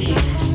you.